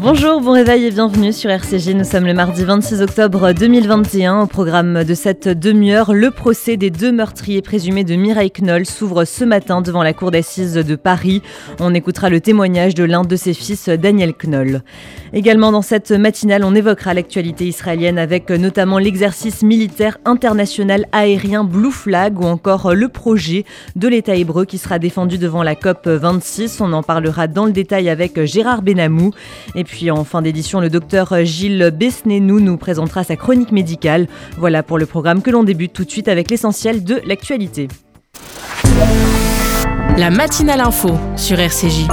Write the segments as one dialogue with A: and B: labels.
A: Bonjour, bon réveil et bienvenue sur RCG. Nous sommes le mardi 26 octobre 2021. Au programme de cette demi-heure, le procès des deux meurtriers présumés de Mireille Knoll s'ouvre ce matin devant la cour d'assises de Paris. On écoutera le témoignage de l'un de ses fils, Daniel Knoll. Également dans cette matinale, on évoquera l'actualité israélienne avec notamment l'exercice militaire international aérien Blue Flag ou encore le projet de l'État hébreu qui sera défendu devant la COP 26. On en parlera dans le détail avec Gérard Benamou. Puis en fin d'édition, le docteur Gilles Besnénou nous présentera sa chronique médicale. Voilà pour le programme que l'on débute tout de suite avec l'essentiel de l'actualité.
B: La matinale info sur RCJ.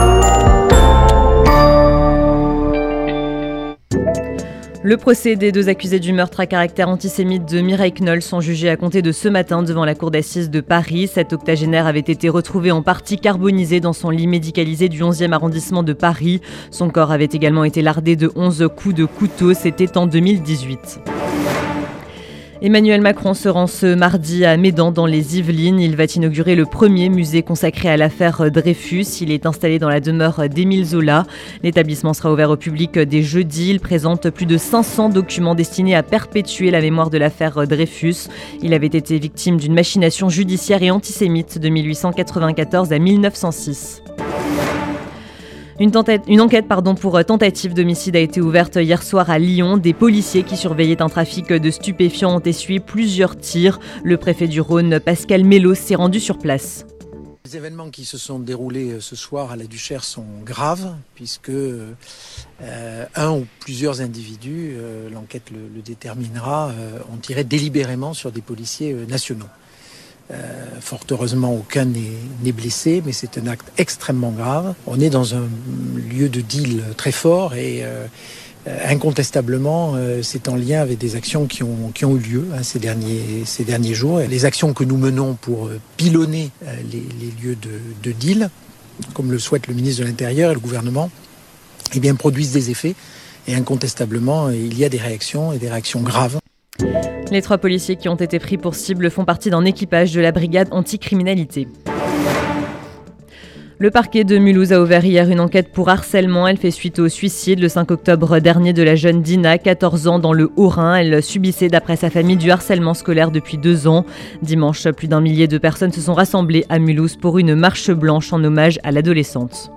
A: Le procès des deux accusés du meurtre à caractère antisémite de Mireille Knoll sont jugés à compter de ce matin devant la cour d'assises de Paris. Cet octogénaire avait été retrouvé en partie carbonisé dans son lit médicalisé du 11e arrondissement de Paris. Son corps avait également été lardé de 11 coups de couteau. C'était en 2018. Emmanuel Macron se rend ce mardi à Médan dans les Yvelines. Il va inaugurer le premier musée consacré à l'affaire Dreyfus. Il est installé dans la demeure d'Émile Zola. L'établissement sera ouvert au public dès jeudi. Il présente plus de 500 documents destinés à perpétuer la mémoire de l'affaire Dreyfus. Il avait été victime d'une machination judiciaire et antisémite de 1894 à 1906. Une, enquête pour tentative d'homicide a été ouverte hier soir à Lyon. Des policiers qui surveillaient un trafic de stupéfiants ont essuyé plusieurs tirs. Le préfet du Rhône, Pascal Mello, s'est rendu sur place.
C: Les événements qui se sont déroulés euh, ce soir à la Duchère sont graves, puisque euh, un ou plusieurs individus, euh, l'enquête le, déterminera, ont tiré délibérément sur des policiers nationaux. Euh, fort heureusement, aucun n'est blessé, mais c'est un acte extrêmement grave. On est dans un lieu de deal très fort et euh, incontestablement, euh, c'est en lien avec des actions qui ont, eu lieu hein, ces, derniers, jours. Les actions que nous menons pour pilonner les, lieux de, de, deal, comme le souhaite le ministre de l'Intérieur et le gouvernement, eh bien, produisent des effets. Et incontestablement, il y a des réactions et des réactions graves.
A: Les trois policiers qui ont été pris pour cible font partie d'un équipage de la brigade anticriminalité. Le parquet de Mulhouse a ouvert hier une enquête pour harcèlement. Elle fait suite au suicide le 5 octobre dernier de la jeune Dina, 14 ans, dans le Haut-Rhin. Elle subissait, d'après sa famille, du harcèlement scolaire depuis deux ans. Dimanche, plus d'un millier de personnes se sont rassemblées à Mulhouse pour une marche blanche en hommage à l'adolescente.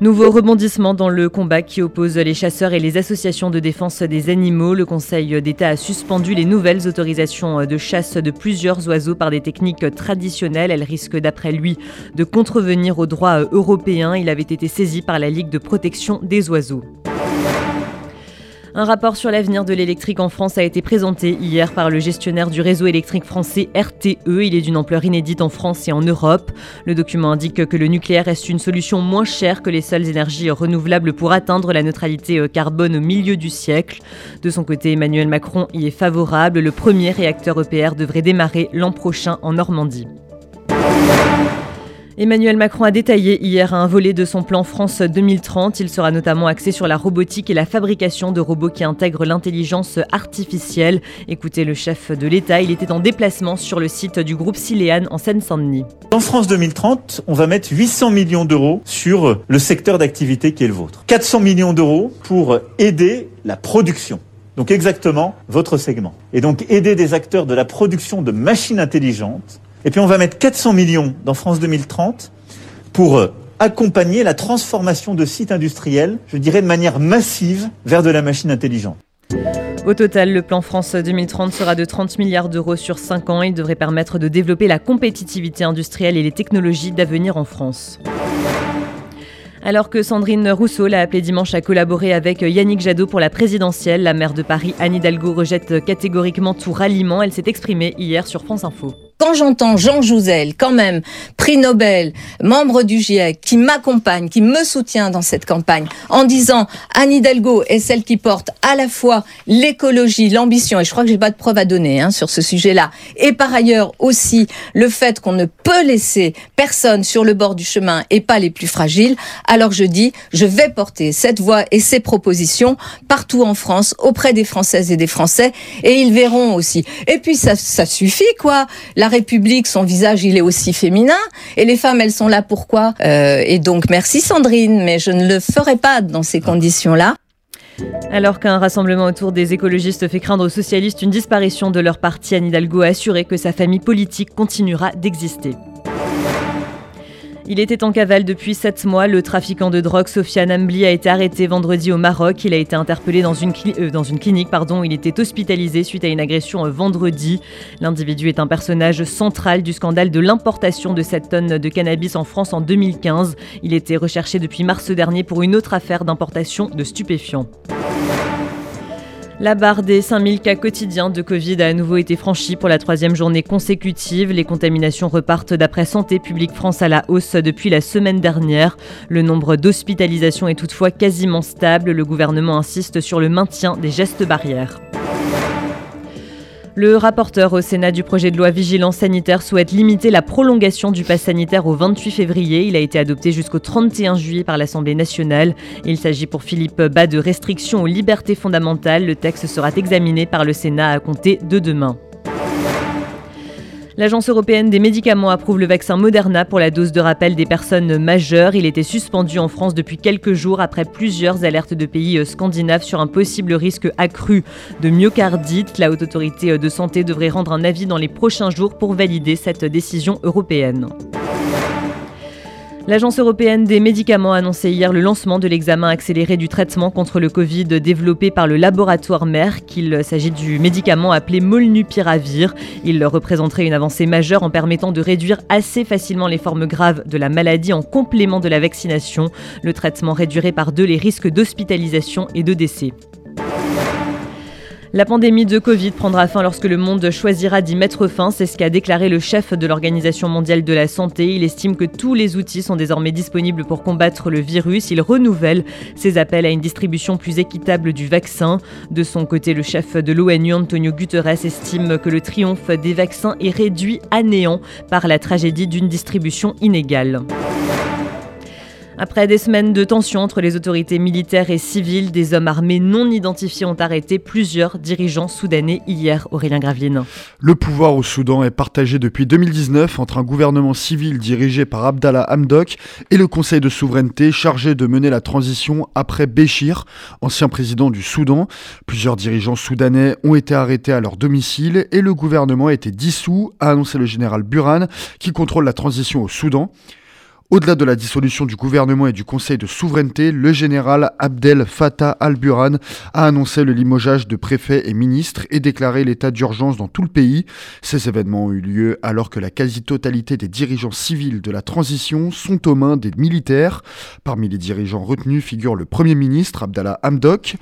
A: Nouveau rebondissement dans le combat qui oppose les chasseurs et les associations de défense des animaux. Le Conseil d'État a suspendu les nouvelles autorisations de chasse de plusieurs oiseaux par des techniques traditionnelles. Elles risquent, d'après lui, de contrevenir au droit européen. Il avait été saisi par la Ligue de protection des oiseaux. Un rapport sur l'avenir de l'électrique en France a été présenté hier par le gestionnaire du réseau électrique français RTE. Il est d'une ampleur inédite en France et en Europe. Le document indique que le nucléaire reste une solution moins chère que les seules énergies renouvelables pour atteindre la neutralité carbone au milieu du siècle. De son côté, Emmanuel Macron y est favorable. Le premier réacteur EPR devrait démarrer l'an prochain en Normandie. Emmanuel Macron a détaillé hier un volet de son plan France 2030. Il sera notamment axé sur la robotique et la fabrication de robots qui intègrent l'intelligence artificielle. Écoutez le chef de l'État, il était en déplacement sur le site du groupe Siléane en Seine-Saint-Denis.
D: Dans France 2030, on va mettre 800 millions d'euros sur le secteur d'activité qui est le vôtre. 400 millions d'euros pour aider la production. Donc exactement votre segment. Et donc aider des acteurs de la production de machines intelligentes et puis on va mettre 400 millions dans France 2030 pour euh, accompagner la transformation de sites industriels, je dirais de manière massive, vers de la machine intelligente.
A: Au total, le plan France 2030 sera de 30 milliards d'euros sur 5 ans. Il devrait permettre de développer la compétitivité industrielle et les technologies d'avenir en France. Alors que Sandrine Rousseau l'a appelé dimanche à collaborer avec Yannick Jadot pour la présidentielle, la maire de Paris, Anne Hidalgo, rejette catégoriquement tout ralliement. Elle s'est exprimée hier sur France Info
E: quand j'entends Jean Jouzel, quand même, prix Nobel, membre du GIEC, qui m'accompagne, qui me soutient dans cette campagne, en disant Anne Hidalgo est celle qui porte à la fois l'écologie, l'ambition, et je crois que j'ai pas de preuves à donner hein, sur ce sujet-là, et par ailleurs aussi le fait qu'on ne peut laisser personne sur le bord du chemin et pas les plus fragiles, alors je dis, je vais porter cette voix et ces propositions partout en France, auprès des Françaises et des Français, et ils verront aussi. Et puis ça, ça suffit, quoi. La République, son visage, il est aussi féminin. Et les femmes, elles sont là pourquoi euh, Et donc, merci Sandrine, mais je ne le ferai pas dans ces conditions-là.
A: Alors qu'un rassemblement autour des écologistes fait craindre aux socialistes une disparition de leur parti, Anne Hidalgo a assuré que sa famille politique continuera d'exister. Il était en cavale depuis 7 mois. Le trafiquant de drogue Sofiane Ambli a été arrêté vendredi au Maroc. Il a été interpellé dans une, euh, dans clinique. Pardon. Il était hospitalisé suite à une agression euh, vendredi. L'individu est un personnage central du scandale de l'importation de cette tonne de cannabis en France en 2015. Il était recherché depuis mars dernier pour une autre affaire d'importation de stupéfiants. La barre des 5000 cas quotidiens de Covid a à nouveau été franchie pour la troisième journée consécutive. Les contaminations repartent d'après Santé publique France à la hausse depuis la semaine dernière. Le nombre d'hospitalisations est toutefois quasiment stable. Le gouvernement insiste sur le maintien des gestes barrières. Le rapporteur au Sénat du projet de loi Vigilance sanitaire souhaite limiter la prolongation du pass sanitaire au 28 février. Il a été adopté jusqu'au 31 juillet par l'Assemblée nationale. Il s'agit pour Philippe Bas de restrictions aux libertés fondamentales. Le texte sera examiné par le Sénat à compter de demain. L'Agence européenne des médicaments approuve le vaccin Moderna pour la dose de rappel des personnes majeures. Il était suspendu en France depuis quelques jours après plusieurs alertes de pays scandinaves sur un possible risque accru de myocardite. La haute autorité de santé devrait rendre un avis dans les prochains jours pour valider cette décision européenne. L'Agence européenne des médicaments a annoncé hier le lancement de l'examen accéléré du traitement contre le Covid développé par le laboratoire Merck. Il s'agit du médicament appelé Molnupiravir. Il représenterait une avancée majeure en permettant de réduire assez facilement les formes graves de la maladie en complément de la vaccination. Le traitement réduirait par deux les risques d'hospitalisation et de décès. La pandémie de Covid prendra fin lorsque le monde choisira d'y mettre fin, c'est ce qu'a déclaré le chef de l'Organisation mondiale de la santé. Il estime que tous les outils sont désormais disponibles pour combattre le virus. Il renouvelle ses appels à une distribution plus équitable du vaccin. De son côté, le chef de l'ONU, Antonio Guterres, estime que le triomphe des vaccins est réduit à néant par la tragédie d'une distribution inégale. Après des semaines de tensions entre les autorités militaires et civiles, des hommes armés non identifiés ont arrêté plusieurs dirigeants soudanais hier, Aurélien Graveline.
F: Le pouvoir au Soudan est partagé depuis 2019 entre un gouvernement civil dirigé par Abdallah Hamdok et le Conseil de souveraineté chargé de mener la transition après Béchir, ancien président du Soudan. Plusieurs dirigeants soudanais ont été arrêtés à leur domicile et le gouvernement a été dissous, a annoncé le général Buran, qui contrôle la transition au Soudan. Au-delà de la dissolution du gouvernement et du Conseil de souveraineté, le général Abdel Fattah al-Burhan a annoncé le limogeage de préfets et ministres et déclaré l'état d'urgence dans tout le pays. Ces événements ont eu lieu alors que la quasi-totalité des dirigeants civils de la transition sont aux mains des militaires. Parmi les dirigeants retenus figure le Premier ministre Abdallah Hamdok.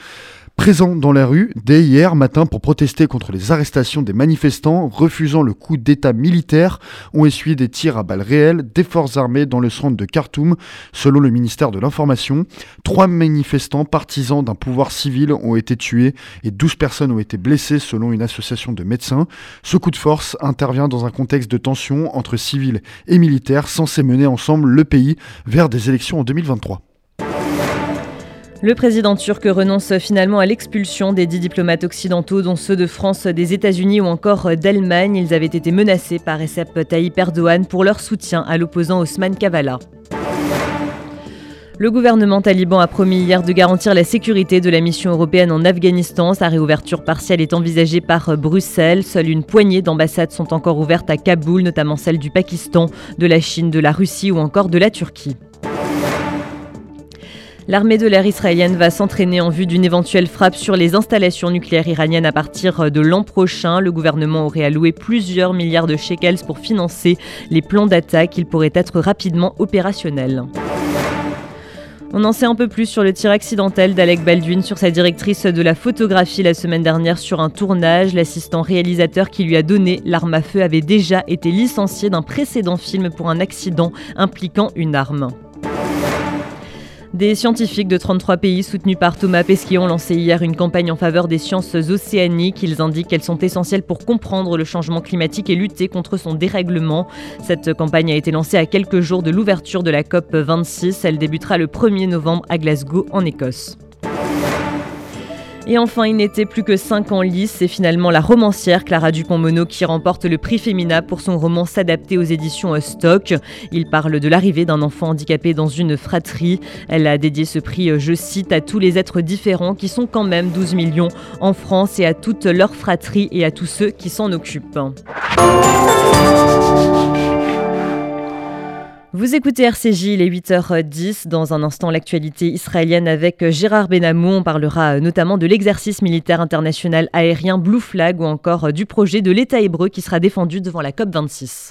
F: Présents dans la rue dès hier matin pour protester contre les arrestations des manifestants refusant le coup d'état militaire ont essuyé des tirs à balles réelles des forces armées dans le centre de Khartoum. Selon le ministère de l'Information, trois manifestants partisans d'un pouvoir civil ont été tués et 12 personnes ont été blessées selon une association de médecins. Ce coup de force intervient dans un contexte de tension entre civils et militaires censés mener ensemble le pays vers des élections en 2023.
A: Le président turc renonce finalement à l'expulsion des dix diplomates occidentaux, dont ceux de France, des États-Unis ou encore d'Allemagne. Ils avaient été menacés par Recep Tayyip Erdogan pour leur soutien à l'opposant Osman Kavala. Le gouvernement taliban a promis hier de garantir la sécurité de la mission européenne en Afghanistan. Sa réouverture partielle est envisagée par Bruxelles. Seule une poignée d'ambassades sont encore ouvertes à Kaboul, notamment celle du Pakistan, de la Chine, de la Russie ou encore de la Turquie. L'armée de l'air israélienne va s'entraîner en vue d'une éventuelle frappe sur les installations nucléaires iraniennes à partir de l'an prochain. Le gouvernement aurait alloué plusieurs milliards de shekels pour financer les plans d'attaque. Ils pourraient être rapidement opérationnels. On en sait un peu plus sur le tir accidentel d'Alec Baldwin sur sa directrice de la photographie la semaine dernière sur un tournage. L'assistant réalisateur qui lui a donné l'arme à feu avait déjà été licencié d'un précédent film pour un accident impliquant une arme. Des scientifiques de 33 pays soutenus par Thomas Pesquet ont lancé hier une campagne en faveur des sciences océaniques. Ils indiquent qu'elles sont essentielles pour comprendre le changement climatique et lutter contre son dérèglement. Cette campagne a été lancée à quelques jours de l'ouverture de la COP 26. Elle débutera le 1er novembre à Glasgow en Écosse. Et enfin, il n'était plus que 5 en lice. C'est finalement la romancière Clara Dupont-Mono qui remporte le prix Femina pour son roman S'adapter aux éditions Stock. Il parle de l'arrivée d'un enfant handicapé dans une fratrie. Elle a dédié ce prix, je cite, à tous les êtres différents qui sont quand même 12 millions en France et à toute leur fratrie et à tous ceux qui s'en occupent. Vous écoutez RCJ, il est 8h10. Dans un instant, l'actualité israélienne avec Gérard Benamou. On parlera notamment de l'exercice militaire international aérien Blue Flag ou encore du projet de l'État hébreu qui sera défendu devant la COP26.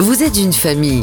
G: Vous êtes une famille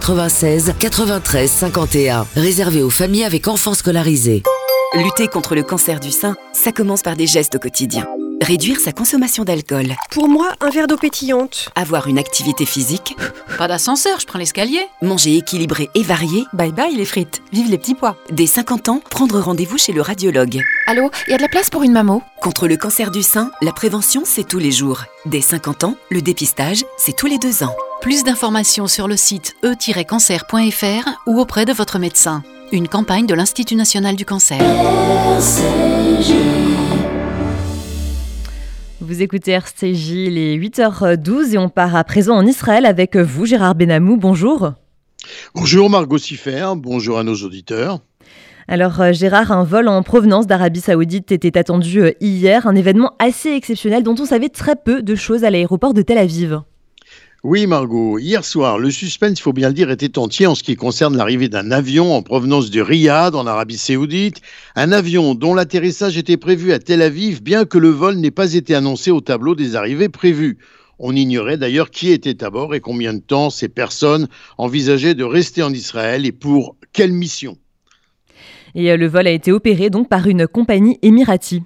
G: 93 51. Réservé aux familles avec enfants scolarisés.
H: Lutter contre le cancer du sein, ça commence par des gestes au quotidien. Réduire sa consommation d'alcool.
I: Pour moi, un verre d'eau pétillante.
H: Avoir une activité physique.
J: Pas d'ascenseur, je prends l'escalier.
H: Manger équilibré et varié.
J: Bye bye les frites. Vive les petits pois.
H: Dès 50 ans, prendre rendez-vous chez le radiologue.
K: Allô, il y a de la place pour une mammo
H: Contre le cancer du sein, la prévention, c'est tous les jours. Dès 50 ans, le dépistage, c'est tous les deux ans.
J: Plus d'informations sur le site e-cancer.fr ou auprès de votre médecin. Une campagne de l'Institut national du cancer.
A: Vous écoutez RCJ, il est 8h12 et on part à présent en Israël avec vous, Gérard Benamou. Bonjour.
L: Bonjour Margot Siffer, bonjour à nos auditeurs.
A: Alors euh, Gérard, un vol en provenance d'Arabie Saoudite était attendu euh, hier, un événement assez exceptionnel dont on savait très peu de choses à l'aéroport de Tel Aviv.
L: Oui, Margot. Hier soir, le suspense, il faut bien le dire, était entier en ce qui concerne l'arrivée d'un avion en provenance de Riyad, en Arabie Saoudite. Un avion dont l'atterrissage était prévu à Tel Aviv, bien que le vol n'ait pas été annoncé au tableau des arrivées prévues. On ignorait d'ailleurs qui était à bord et combien de temps ces personnes envisageaient de rester en Israël et pour quelle mission.
A: Et euh, le vol a été opéré donc par une compagnie émirati.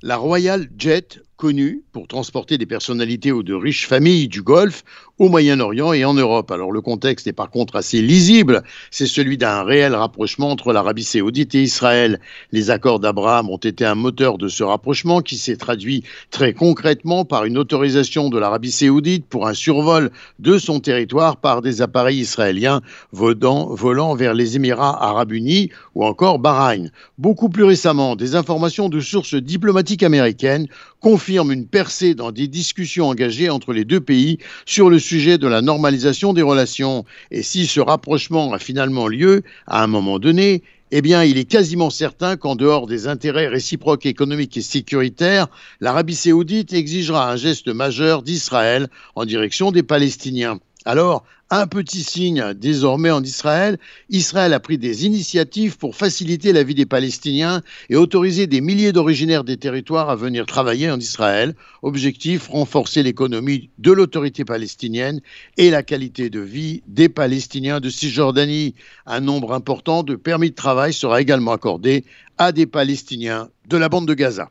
L: La Royal Jet connu pour transporter des personnalités ou de riches familles du Golfe au Moyen-Orient et en Europe. Alors le contexte est par contre assez lisible, c'est celui d'un réel rapprochement entre l'Arabie saoudite et Israël. Les accords d'Abraham ont été un moteur de ce rapprochement qui s'est traduit très concrètement par une autorisation de l'Arabie saoudite pour un survol de son territoire par des appareils israéliens volant, volant vers les Émirats arabes unis ou encore Bahreïn. Beaucoup plus récemment, des informations de sources diplomatiques américaines confirment une percée dans des discussions engagées entre les deux pays sur le sujet de la normalisation des relations. Et si ce rapprochement a finalement lieu à un moment donné, eh bien, il est quasiment certain qu'en dehors des intérêts réciproques économiques et sécuritaires, l'Arabie saoudite exigera un geste majeur d'Israël en direction des Palestiniens. Alors, un petit signe désormais en Israël. Israël a pris des initiatives pour faciliter la vie des Palestiniens et autoriser des milliers d'originaires des territoires à venir travailler en Israël. Objectif, renforcer l'économie de l'autorité palestinienne et la qualité de vie des Palestiniens de Cisjordanie. Un nombre important de permis de travail sera également accordé à des Palestiniens de la bande de Gaza.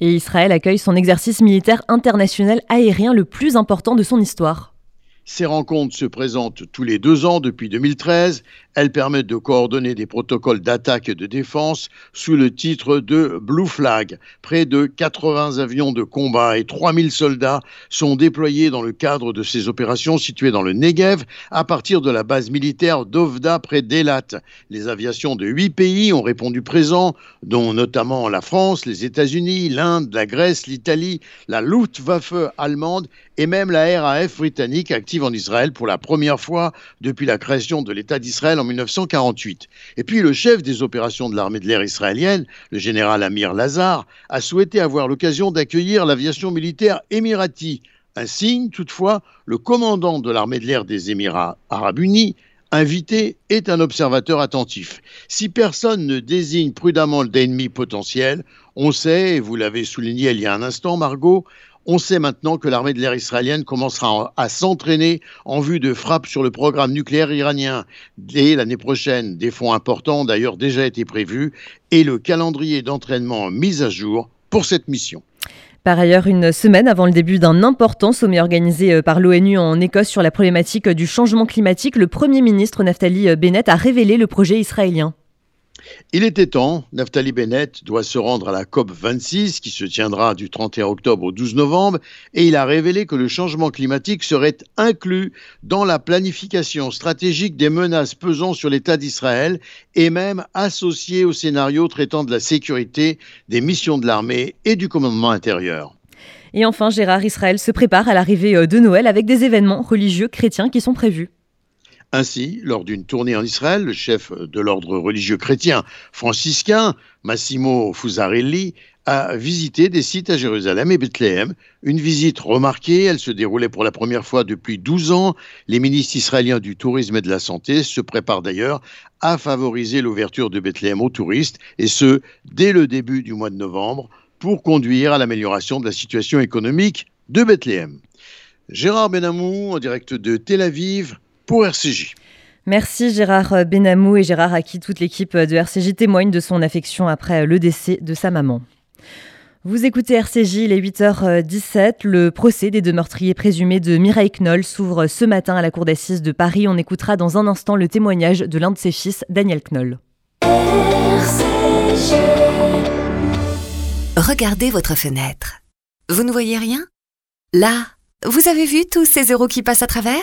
A: Et Israël accueille son exercice militaire international aérien le plus important de son histoire.
L: Ces rencontres se présentent tous les deux ans depuis 2013. Elles permettent de coordonner des protocoles d'attaque et de défense sous le titre de Blue Flag. Près de 80 avions de combat et 3000 soldats sont déployés dans le cadre de ces opérations situées dans le Negev à partir de la base militaire d'Ovda près d'Elat. Les aviations de huit pays ont répondu présent, dont notamment la France, les États-Unis, l'Inde, la Grèce, l'Italie, la Luftwaffe allemande et même la RAF britannique en Israël pour la première fois depuis la création de l'État d'Israël en 1948. Et puis le chef des opérations de l'armée de l'air israélienne, le général Amir Lazar, a souhaité avoir l'occasion d'accueillir l'aviation militaire émirati. Un signe, toutefois, le commandant de l'armée de l'air des Émirats arabes unis, invité, est un observateur attentif. Si personne ne désigne prudemment l'ennemi potentiel, on sait, et vous l'avez souligné il y a un instant, Margot, on sait maintenant que l'armée de l'air israélienne commencera à s'entraîner en vue de frappes sur le programme nucléaire iranien dès l'année prochaine. Des fonds importants ont d'ailleurs déjà été prévus et le calendrier d'entraînement mis à jour pour cette mission.
A: Par ailleurs, une semaine avant le début d'un important sommet organisé euh, par l'ONU en Écosse sur la problématique du changement climatique, le Premier ministre Naftali Bennett a révélé le projet israélien.
L: Il était temps, Naftali Bennett doit se rendre à la COP 26 qui se tiendra du 31 octobre au 12 novembre et il a révélé que le changement climatique serait inclus dans la planification stratégique des menaces pesant sur l'État d'Israël et même associé au scénario traitant de la sécurité des missions de l'armée et du commandement intérieur.
A: Et enfin, Gérard Israël se prépare à l'arrivée euh, de Noël avec des événements religieux chrétiens qui sont prévus.
L: Ainsi, lors d'une tournée en Israël, le chef de l'ordre religieux chrétien franciscain, Massimo Fusarelli, a visité des sites à Jérusalem et Bethléem. Une visite remarquée, elle se déroulait pour la première fois depuis 12 ans. Les ministres israéliens du tourisme et de la santé se préparent d'ailleurs à favoriser l'ouverture de Bethléem aux touristes, et ce, dès le début du mois de novembre, pour conduire à l'amélioration de la situation économique de Bethléem. Gérard Benamou, en direct de Tel Aviv, pour RCJ.
A: Merci Gérard Benamou et Gérard à qui toute l'équipe de RCJ témoigne de son affection après le décès de sa maman. Vous écoutez RCJ, il est 8h17. Le procès des deux meurtriers présumés de Mireille Knoll s'ouvre ce matin à la cour d'assises de Paris. On écoutera dans un instant le témoignage de l'un de ses fils, Daniel Knoll.
H: Regardez votre fenêtre. Vous ne voyez rien? Là, vous avez vu tous ces euros qui passent à travers?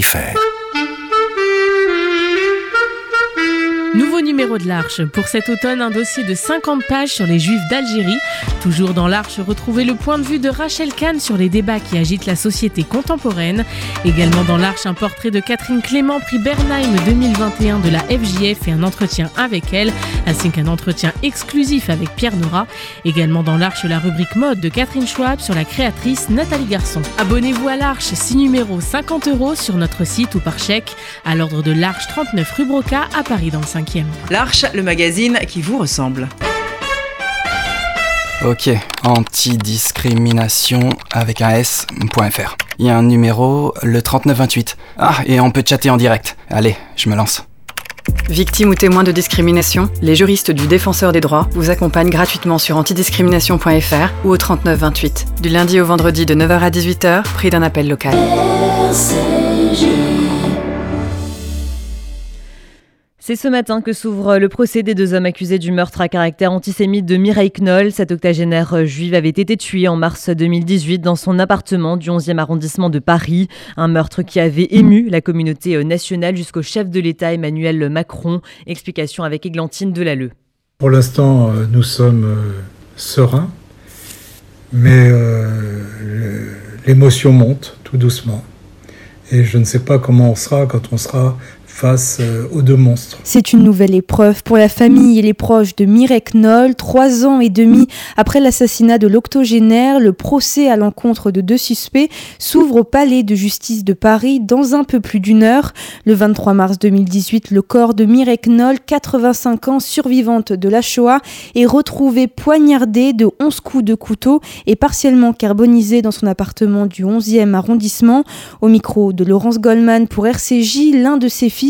M: Fe.
B: Nouveau numéro de l'Arche. Pour cet automne, un dossier de 50 pages sur les Juifs d'Algérie. Toujours dans l'Arche, retrouvez le point de vue de Rachel Kahn sur les débats qui agitent la société contemporaine. Également dans l'Arche, un portrait de Catherine Clément, prix Bernheim 2021 de la FJF et un entretien avec elle, ainsi qu'un entretien exclusif avec Pierre Nora. Également dans l'Arche, la rubrique mode de Catherine Schwab sur la créatrice Nathalie Garçon. Abonnez-vous à l'Arche, 6 numéros 50 euros sur notre site ou par chèque à l'ordre de l'Arche 39 rue Broca à Paris dans le 5
N: L'Arche, le magazine qui vous ressemble.
O: Ok, antidiscrimination avec un S.fr. Il y a un numéro, le 3928. Ah, et on peut chatter en direct. Allez, je me lance.
P: Victime ou témoin de discrimination, les juristes du Défenseur des droits vous accompagnent gratuitement sur antidiscrimination.fr ou au 39 28. Du lundi au vendredi de 9h à 18h, prix d'un appel local.
A: C'est ce matin que s'ouvre le procès des deux hommes accusés du meurtre à caractère antisémite de Mireille Knoll. Cette octogénaire juive avait été tuée en mars 2018 dans son appartement du 11e arrondissement de Paris. Un meurtre qui avait ému la communauté nationale jusqu'au chef de l'État Emmanuel Macron. Explication avec Églantine Delalleux.
Q: Pour l'instant, euh, nous sommes euh, sereins, mais euh, l'émotion monte tout doucement. Et je ne sais pas comment on sera quand on sera face euh, aux deux monstres.
R: C'est une nouvelle épreuve pour la famille et les proches de Mireille Knoll. Trois ans et demi après l'assassinat de l'octogénaire, le procès à l'encontre de deux suspects s'ouvre au palais de justice de Paris dans un peu plus d'une heure. Le 23 mars 2018, le corps de Mireille Knoll, 85 ans, survivante de la Shoah, est retrouvé poignardé de 11 coups de couteau et partiellement carbonisé dans son appartement du 11e arrondissement. Au micro de Laurence Goldman pour RCJ, l'un de ses fils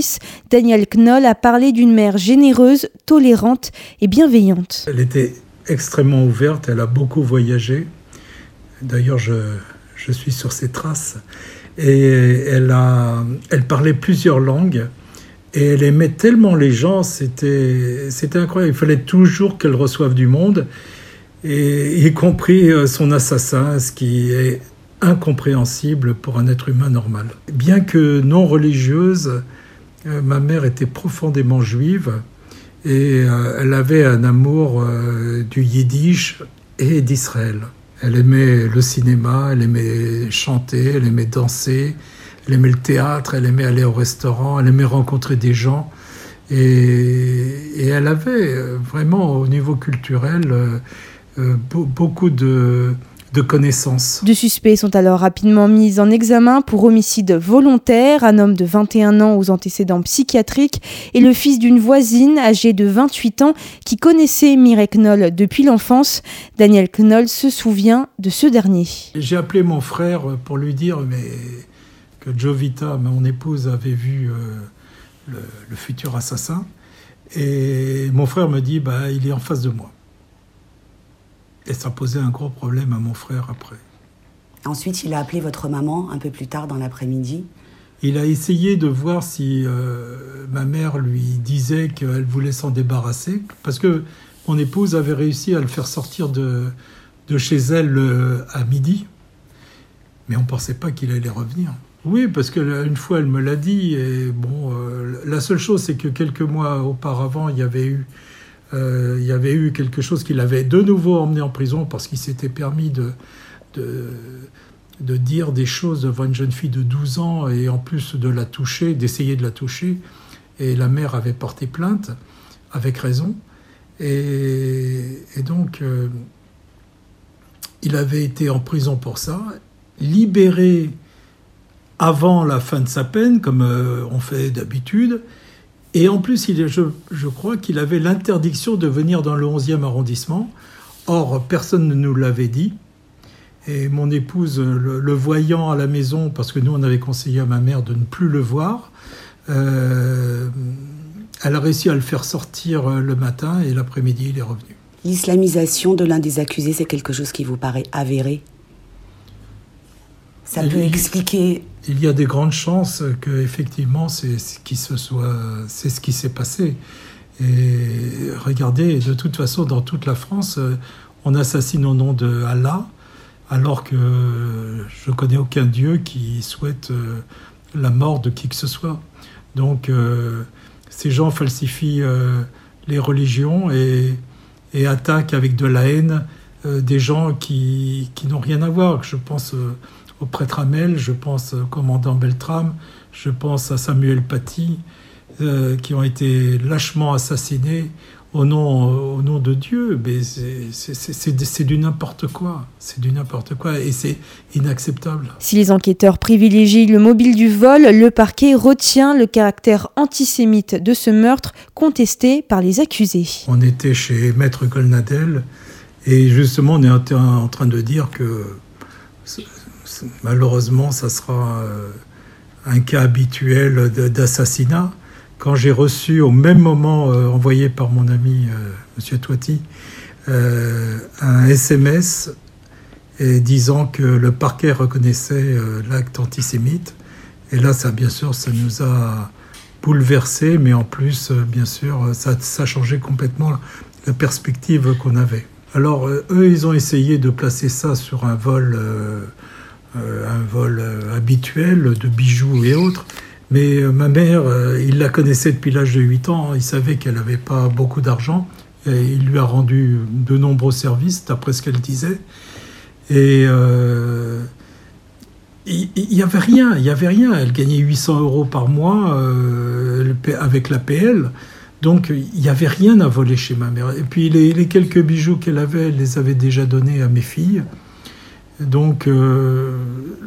R: Daniel Knoll, a parlé d'une mère généreuse, tolérante et bienveillante.
Q: Elle était extrêmement ouverte, elle a beaucoup voyagé. D'ailleurs, je, suis sur ses traces. Et elle, parlait plusieurs langues. Et elle aimait tellement les gens, c'était incroyable. Il fallait toujours qu'elle reçoive du monde, y compris euh, son assassin, ce qui est incompréhensible pour un être humain normal. Bien que non religieuse, ma mère était profondément juive et euh, elle avait un amour euh, du yiddish et d'Israël. Elle aimait le cinéma, elle aimait chanter, elle aimait danser, elle aimait le théâtre, elle aimait aller au restaurant, elle aimait rencontrer des gens. Et, elle avait vraiment au niveau culturel beaucoup de, de connaissances.
R: Deux suspects sont alors rapidement mis en examen pour homicide volontaire, un homme de 21 ans aux antécédents psychiatriques et le fils d'une voisine âgée de 28 ans qui connaissait Mireille Knoll depuis l'enfance. Daniel Knoll se souvient de ce dernier.
Q: J'ai appelé mon frère pour lui dire mais que Jovita, mon épouse, avait vu euh, le, futur assassin. Et mon frère me dit bah, il est en face de moi. Et ça posait un gros problème à mon frère après.
S: Ensuite, il a appelé votre maman un peu plus tard dans l'après-midi.
Q: Il a essayé de voir si euh, ma mère lui disait qu'elle voulait s'en débarrasser, parce que mon épouse avait réussi à le faire sortir de, de chez elle euh, à midi, mais on ne pensait pas qu'il allait revenir. Oui, parce qu'une fois elle me l'a dit, et bon, euh, la seule chose c'est que quelques mois auparavant, il y avait eu euh, il y avait eu quelque chose qu'il avait de nouveau emmené en prison parce qu'il s'était permis de, de, dire des choses devant une jeune fille de 12 ans et en plus de la toucher, d'essayer de la toucher. Et la mère avait porté plainte, avec raison. Et, donc, euh, il avait été en prison pour ça, libéré avant la fin de sa peine, comme euh, on fait d'habitude, et en plus, il, je, je crois qu'il avait l'interdiction de venir dans le 11e arrondissement. Or, personne ne nous l'avait dit. Et mon épouse, le, voyant à la maison, parce que nous, on avait conseillé à ma mère de ne plus le voir, euh, elle a réussi à le faire sortir le matin et l'après-midi, il est revenu.
S: L'islamisation de l'un des accusés, c'est quelque chose qui vous paraît avéré? Ça peut expliquer
Q: il y a des grandes chances que effectivement c'est ce qui se soit, c'est ce qui s'est passé. Et regardez, de toute façon, dans toute la France, on assassine au nom de Allah, alors que je connais aucun Dieu qui souhaite euh, la mort de qui que ce soit. Donc, euh, ces gens falsifient euh, les religions et, et, attaquent avec de la haine des gens qui, qui n'ont rien à voir. Je pense au prêtre Amel, je pense au commandant Beltrame, je pense à Samuel Paty, euh, qui ont été lâchement assassinés au nom, au nom de Dieu. Mais c'est du n'importe quoi. C'est du n'importe quoi et c'est inacceptable.
R: Si les enquêteurs privilégient le mobile du vol, le parquet retient le caractère antisémite de ce meurtre contesté par les accusés.
Q: On était chez Maître Golnadel et justement on est en train de dire que malheureusement, ça sera euh, un cas habituel d'assassinat, quand j'ai reçu au même moment, envoyé par mon ami Monsieur Toiti, un SMS disant que le parquet reconnaissait l'acte antisémite. Et là, ça, bien sûr, ça nous a bouleversé, mais en plus, bien sûr, ça, ça a changé complètement la perspective qu'on avait. Alors, euh, eux, ils ont essayé de placer ça sur un vol, euh, euh, un vol habituel de bijoux et autres. Mais ma mère, il la connaissait depuis l'âge de 8 ans. Il savait qu'elle n'avait pas beaucoup d'argent. Et il lui a rendu de nombreux services, d'après ce qu'elle disait. Et il n'y avait rien, il y avait rien. Elle gagnait 800 euros par mois avec l'APL. Donc il n'y avait rien à voler chez ma mère. Et puis les, les quelques bijoux qu'elle avait, elle les avait déjà donnés à mes filles. Donc euh,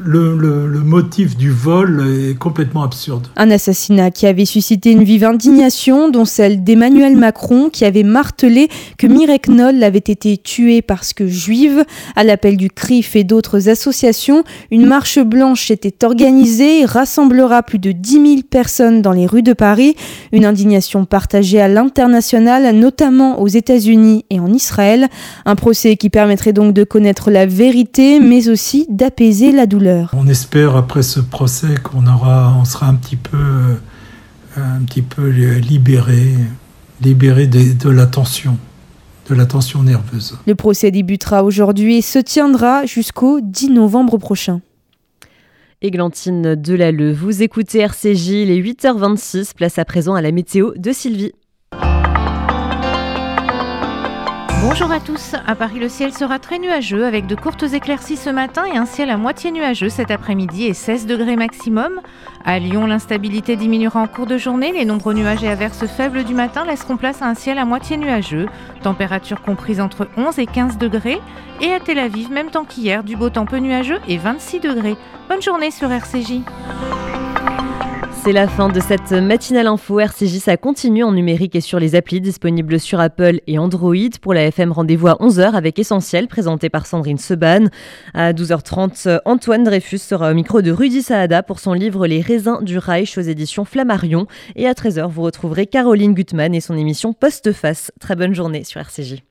Q: le, motif du vol est complètement absurde.
R: Un assassinat qui avait suscité une vive indignation, dont celle d'Emmanuel Macron, qui avait martelé que Mireille Knoll avait été tuée parce que juive. À l'appel du CRIF et d'autres associations, une marche blanche était organisée et rassemblera plus de 10 000 personnes dans les rues de Paris. Une indignation partagée à l'international, notamment aux États-Unis et en Israël. Un procès qui permettrait donc de connaître la vérité mais aussi d'apaiser la douleur.
Q: On espère après ce procès qu'on aura, on sera un petit peu, euh, un petit peu libéré, libéré de, de la tension de la tension nerveuse.
R: Le procès débutera aujourd'hui et se tiendra jusqu'au 10 novembre prochain.
A: Églantine Delalleux, vous écoutez RCJ, les 8h26, place à présent à la météo de Sylvie.
T: Bonjour à tous. À Paris, le ciel sera très nuageux avec de courtes éclaircies ce matin et un ciel à moitié nuageux cet après-midi et 16 degrés maximum. À Lyon, l'instabilité diminuera en cours de journée. Les nombreux nuages et averses faibles du matin laisseront place à un ciel à moitié nuageux. Température comprise entre 11 et 15 degrés. Et à Tel Aviv, même temps qu'hier, du beau temps peu nuageux et 26 degrés. Bonne journée sur RCJ.
A: C'est la fin de cette matinale info. RCJ, ça continue en numérique et sur les applis disponibles sur Apple et Android. Pour la FM, rendez-vous à 11h avec Essentiel, présenté par Sandrine Seban. À 12h30, Antoine Dreyfus sera au micro de Rudy Saada pour son livre Les raisins du Reich aux éditions Flammarion. Et à 13h, vous retrouverez Caroline Gutmann et son émission Post-Face. Très bonne journée sur RCJ.